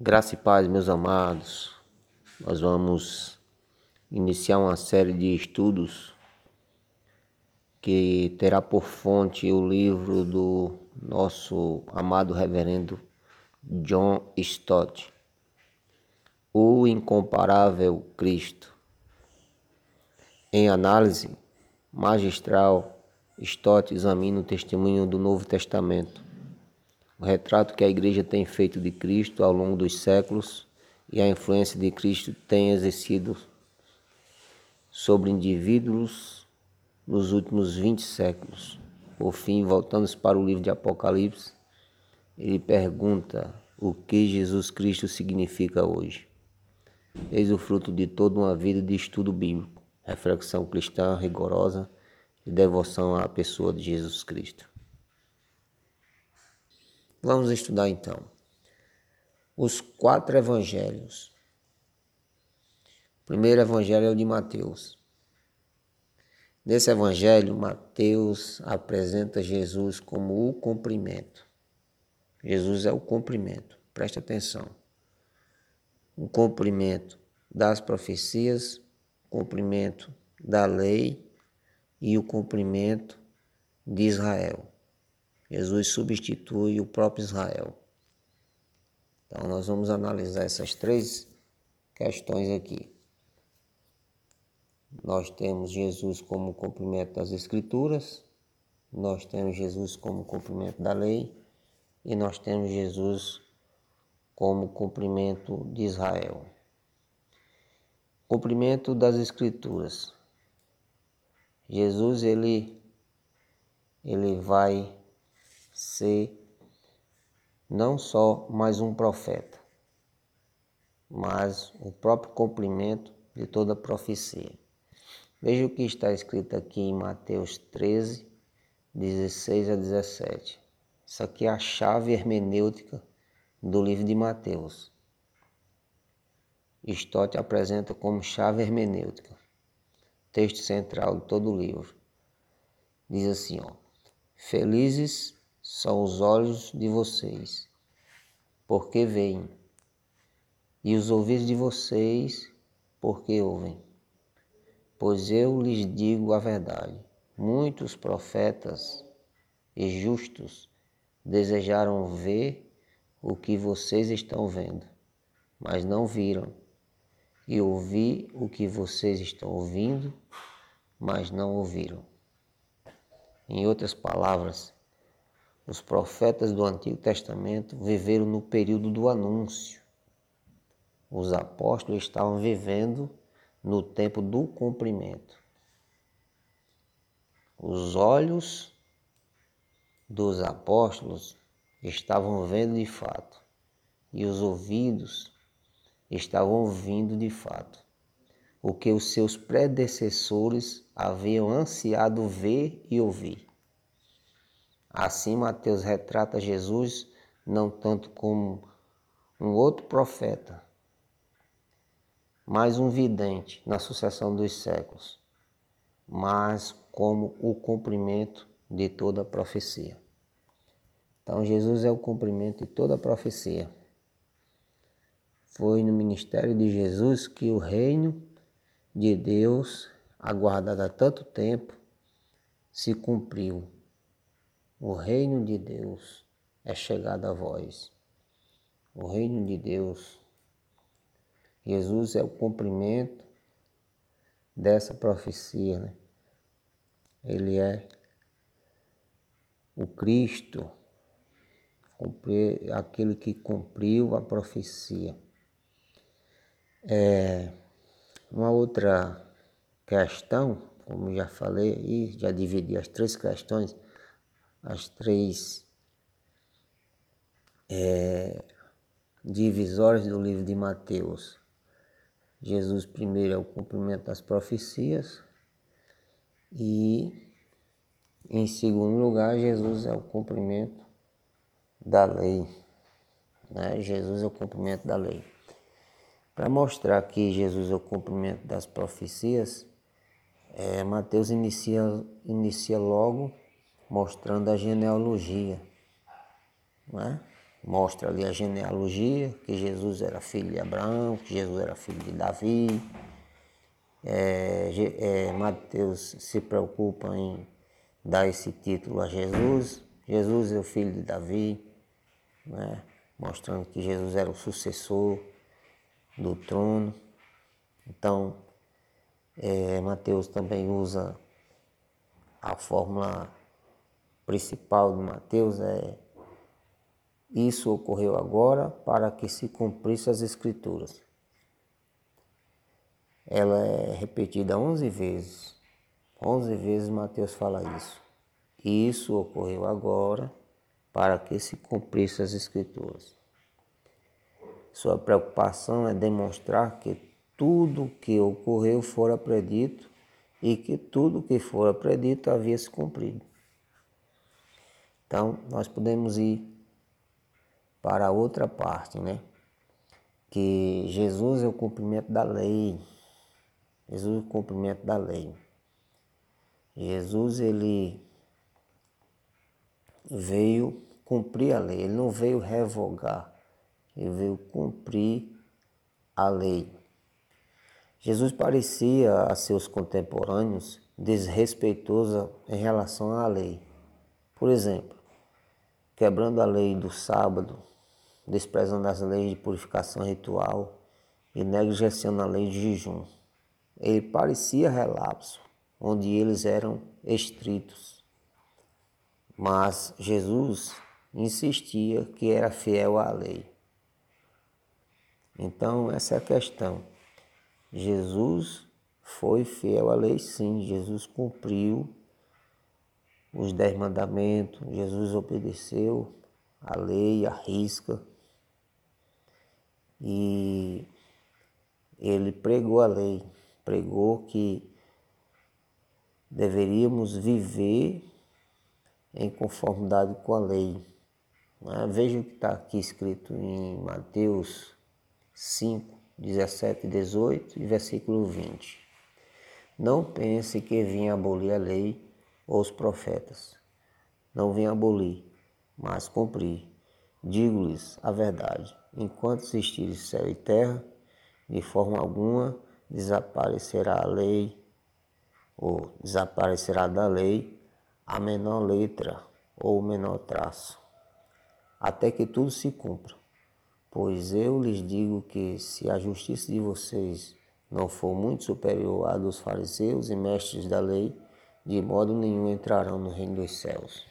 Graça e paz, meus amados. Nós vamos iniciar uma série de estudos que terá por fonte o livro do nosso amado reverendo John Stott, O Incomparável Cristo. Em análise magistral, Stott examina o testemunho do Novo Testamento o retrato que a igreja tem feito de Cristo ao longo dos séculos e a influência de Cristo tem exercido sobre indivíduos nos últimos 20 séculos. Por fim, voltando para o livro de Apocalipse, ele pergunta o que Jesus Cristo significa hoje. Eis o fruto de toda uma vida de estudo bíblico, reflexão cristã rigorosa e devoção à pessoa de Jesus Cristo. Vamos estudar então os quatro evangelhos. O primeiro evangelho é o de Mateus. Nesse evangelho, Mateus apresenta Jesus como o cumprimento. Jesus é o cumprimento, preste atenção. O cumprimento das profecias, o cumprimento da lei e o cumprimento de Israel. Jesus substitui o próprio Israel. Então, nós vamos analisar essas três questões aqui. Nós temos Jesus como cumprimento das Escrituras, nós temos Jesus como cumprimento da lei e nós temos Jesus como cumprimento de Israel. Cumprimento das Escrituras. Jesus ele ele vai ser não só mais um profeta, mas o próprio cumprimento de toda a profecia. Veja o que está escrito aqui em Mateus 13, 16 a 17. Isso aqui é a chave hermenêutica do livro de Mateus. Stott apresenta como chave hermenêutica, texto central de todo o livro. Diz assim, ó: Felizes são os olhos de vocês, porque veem, e os ouvidos de vocês, porque ouvem. Pois eu lhes digo a verdade: muitos profetas e justos desejaram ver o que vocês estão vendo, mas não viram, e ouvir o que vocês estão ouvindo, mas não ouviram. Em outras palavras, os profetas do Antigo Testamento viveram no período do anúncio. Os apóstolos estavam vivendo no tempo do cumprimento. Os olhos dos apóstolos estavam vendo de fato e os ouvidos estavam ouvindo de fato o que os seus predecessores haviam ansiado ver e ouvir. Assim, Mateus retrata Jesus não tanto como um outro profeta, mas um vidente na sucessão dos séculos, mas como o cumprimento de toda a profecia. Então, Jesus é o cumprimento de toda a profecia. Foi no ministério de Jesus que o reino de Deus, aguardado há tanto tempo, se cumpriu o reino de Deus é chegado a vós. O reino de Deus. Jesus é o cumprimento dessa profecia. Né? Ele é o Cristo, aquele que cumpriu a profecia. É, uma outra questão, como já falei aí, já dividi as três questões as três é, divisórias do livro de Mateus. Jesus primeiro é o cumprimento das profecias e em segundo lugar Jesus é o cumprimento da lei. Né? Jesus é o cumprimento da lei. Para mostrar que Jesus é o cumprimento das profecias, é, Mateus inicia, inicia logo mostrando a genealogia. É? mostra ali a genealogia, que Jesus era filho de Abraão, que Jesus era filho de Davi. É, é, Mateus se preocupa em dar esse título a Jesus. Jesus é o filho de Davi, né? mostrando que Jesus era o sucessor do trono. Então, é, Mateus também usa a fórmula principal de Mateus é isso ocorreu agora para que se cumprisse as escrituras. Ela é repetida 11 vezes. 11 vezes Mateus fala isso. Isso ocorreu agora para que se cumprisse as escrituras. Sua preocupação é demonstrar que tudo que ocorreu fora predito e que tudo que fora predito havia se cumprido. Então, nós podemos ir para outra parte, né? Que Jesus é o cumprimento da lei. Jesus é o cumprimento da lei. Jesus, ele veio cumprir a lei, ele não veio revogar, ele veio cumprir a lei. Jesus parecia a seus contemporâneos desrespeitoso em relação à lei. Por exemplo, quebrando a lei do sábado, desprezando as leis de purificação ritual e negligenciando a lei de jejum. Ele parecia relapso, onde eles eram estritos. Mas Jesus insistia que era fiel à lei. Então, essa é a questão. Jesus foi fiel à lei, sim. Jesus cumpriu os dez mandamentos, Jesus obedeceu a lei, a risca. E ele pregou a lei, pregou que deveríamos viver em conformidade com a lei. Né? Veja o que está aqui escrito em Mateus 5, 17 e 18 e versículo 20. Não pense que vim abolir a lei os profetas. Não vim abolir, mas cumprir. Digo-lhes a verdade: enquanto existirem céu e terra, de forma alguma desaparecerá a lei, ou desaparecerá da lei a menor letra ou o menor traço, até que tudo se cumpra. Pois eu lhes digo que se a justiça de vocês não for muito superior à dos fariseus e mestres da lei, de modo nenhum entrarão no reino dos céus.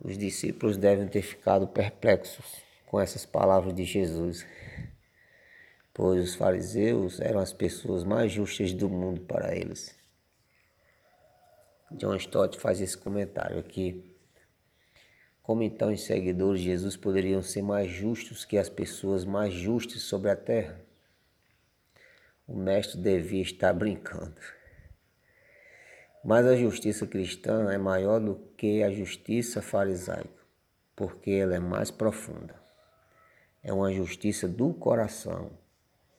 Os discípulos devem ter ficado perplexos com essas palavras de Jesus, pois os fariseus eram as pessoas mais justas do mundo para eles. John Stott faz esse comentário aqui como então os seguidores de Jesus poderiam ser mais justos que as pessoas mais justas sobre a terra? O mestre devia estar brincando. Mas a justiça cristã é maior do que a justiça farisaica, porque ela é mais profunda. É uma justiça do coração,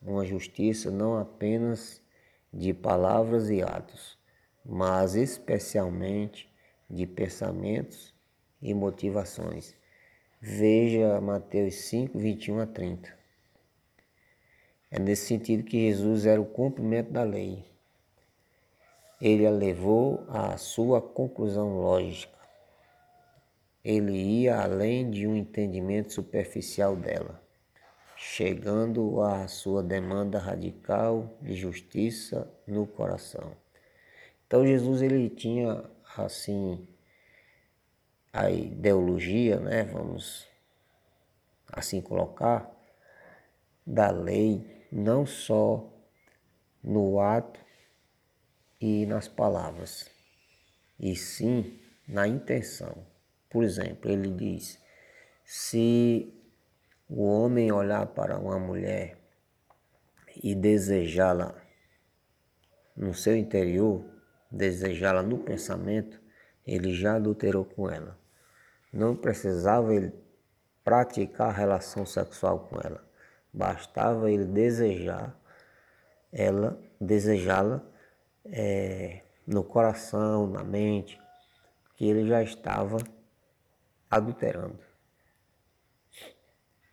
uma justiça não apenas de palavras e atos, mas especialmente de pensamentos e motivações. Veja Mateus 5, 21 a 30. É nesse sentido que Jesus era o cumprimento da lei. Ele a levou à sua conclusão lógica. Ele ia além de um entendimento superficial dela, chegando à sua demanda radical de justiça no coração. Então Jesus ele tinha assim a ideologia, né, vamos assim colocar, da lei, não só no ato e nas palavras, e sim na intenção. Por exemplo, ele diz: se o homem olhar para uma mulher e desejá-la no seu interior, desejá-la no pensamento, ele já adulterou com ela. Não precisava ele praticar relação sexual com ela. Bastava ele desejar ela, desejá-la é, no coração, na mente, que ele já estava adulterando.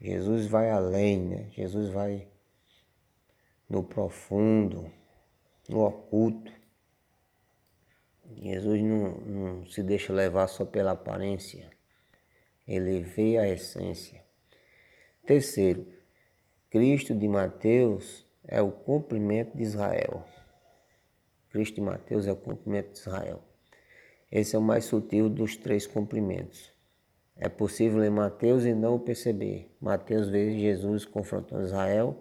Jesus vai além, né? Jesus vai no profundo, no oculto. Jesus não, não se deixa levar só pela aparência, ele vê a essência. Terceiro, Cristo de Mateus é o cumprimento de Israel. Cristo de Mateus é o cumprimento de Israel. Esse é o mais sutil dos três cumprimentos. É possível ler Mateus e não o perceber. Mateus vê Jesus confrontando Israel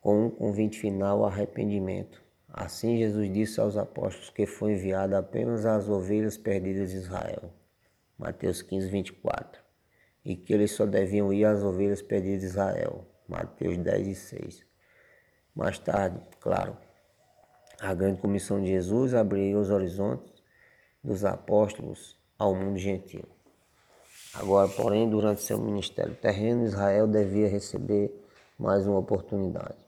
com um convite final ao arrependimento. Assim Jesus disse aos apóstolos que foi enviado apenas às ovelhas perdidas de Israel. Mateus 15, 24. E que eles só deviam ir às ovelhas perdidas de Israel. Mateus 10 e 6. Mais tarde, claro, a grande comissão de Jesus abriu os horizontes dos apóstolos ao mundo gentil. Agora, porém, durante seu ministério terreno, Israel devia receber mais uma oportunidade.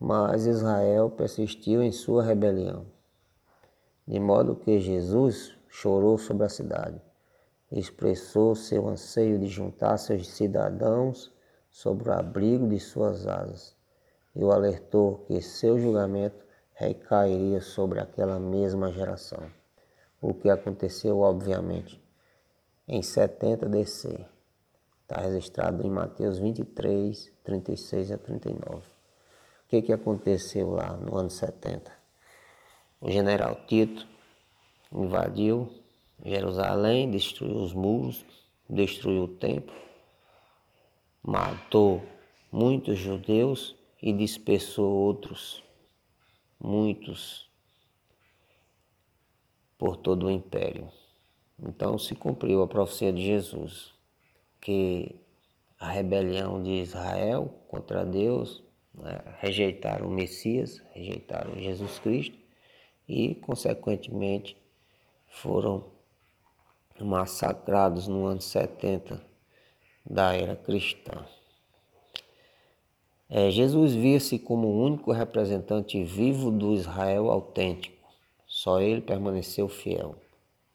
Mas Israel persistiu em sua rebelião, de modo que Jesus chorou sobre a cidade, expressou seu anseio de juntar seus cidadãos sobre o abrigo de suas asas e o alertou que seu julgamento recairia sobre aquela mesma geração. O que aconteceu, obviamente, em 70 DC. Está registrado em Mateus 23, 36 a 39. O que, que aconteceu lá no ano 70? O general Tito invadiu Jerusalém, destruiu os muros, destruiu o templo, matou muitos judeus e dispersou outros, muitos, por todo o império. Então se cumpriu a profecia de Jesus, que a rebelião de Israel contra Deus, né, rejeitaram o Messias, rejeitaram Jesus Cristo e, consequentemente, foram massacrados no ano 70 da era cristã. É, Jesus via-se como o único representante vivo do Israel autêntico. Só ele permaneceu fiel.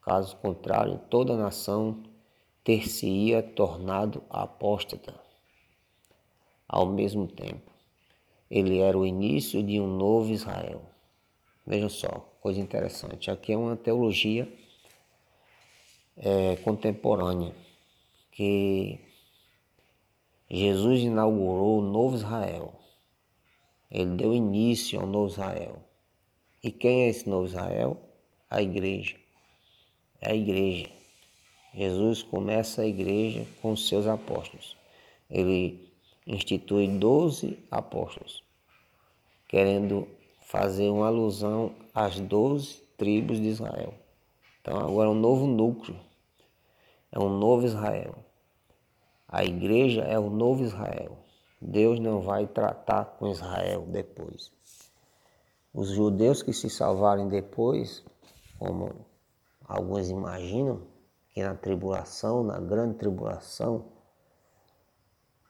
Caso contrário, toda a nação ter-se-ia tornado apóstata. Ao mesmo tempo, ele era o início de um novo Israel. Vejam só, coisa interessante. Aqui é uma teologia é, contemporânea que Jesus inaugurou o novo Israel. Ele deu início ao novo Israel. E quem é esse novo Israel? A igreja. É a igreja. Jesus começa a igreja com os seus apóstolos. Ele institui doze apóstolos, querendo fazer uma alusão às doze tribos de Israel. Então agora é um novo núcleo, é um novo Israel. A igreja é o novo Israel. Deus não vai tratar com Israel depois. Os judeus que se salvarem depois, como alguns imaginam, que na tribulação, na grande tribulação,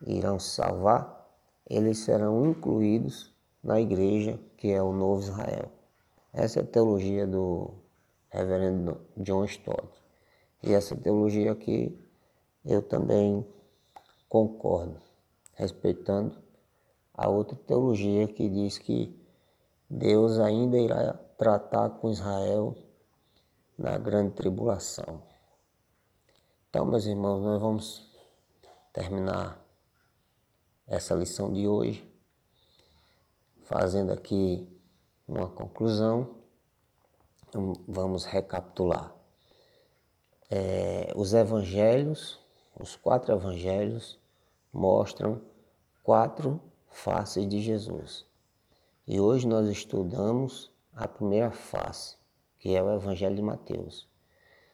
irão se salvar, eles serão incluídos na igreja que é o novo Israel. Essa é a teologia do reverendo John Stott. E essa teologia aqui eu também concordo, respeitando a outra teologia que diz que Deus ainda irá tratar com Israel na grande tribulação. Então, meus irmãos, nós vamos terminar essa lição de hoje fazendo aqui uma conclusão. Vamos recapitular. É, os evangelhos os quatro evangelhos mostram quatro faces de Jesus. E hoje nós estudamos a primeira face, que é o Evangelho de Mateus.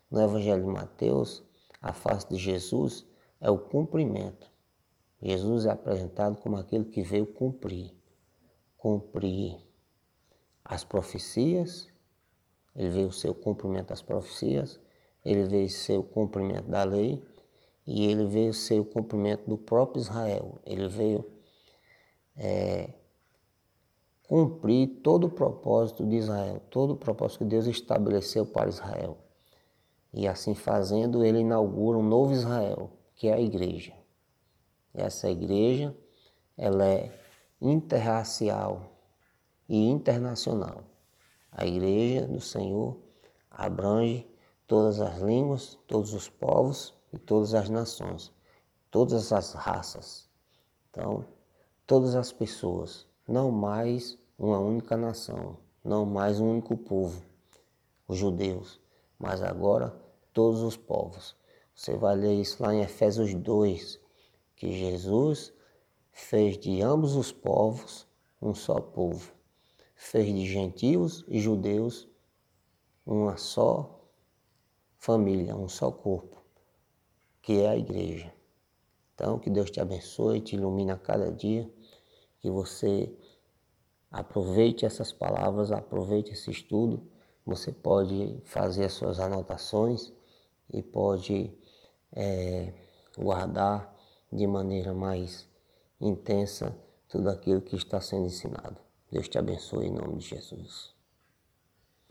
No Evangelho de Mateus, a face de Jesus é o cumprimento. Jesus é apresentado como aquele que veio cumprir, cumprir as profecias, ele veio ser o cumprimento das profecias, ele veio ser o cumprimento da lei e ele veio ser o cumprimento do próprio Israel. Ele veio é, cumprir todo o propósito de Israel, todo o propósito que Deus estabeleceu para Israel. E assim fazendo, ele inaugura um novo Israel, que é a igreja. Essa igreja, ela é interracial e internacional. A igreja do Senhor abrange todas as línguas, todos os povos e todas as nações, todas as raças. Então, todas as pessoas, não mais uma única nação, não mais um único povo, os judeus, mas agora todos os povos. Você vai ler isso lá em Efésios 2, que Jesus fez de ambos os povos um só povo. Fez de gentios e judeus uma só família, um só corpo, que é a igreja. Então, que Deus te abençoe, te ilumine a cada dia, que você aproveite essas palavras, aproveite esse estudo. Você pode fazer as suas anotações e pode é, guardar de maneira mais intensa tudo aquilo que está sendo ensinado. Deus te abençoe em nome de Jesus.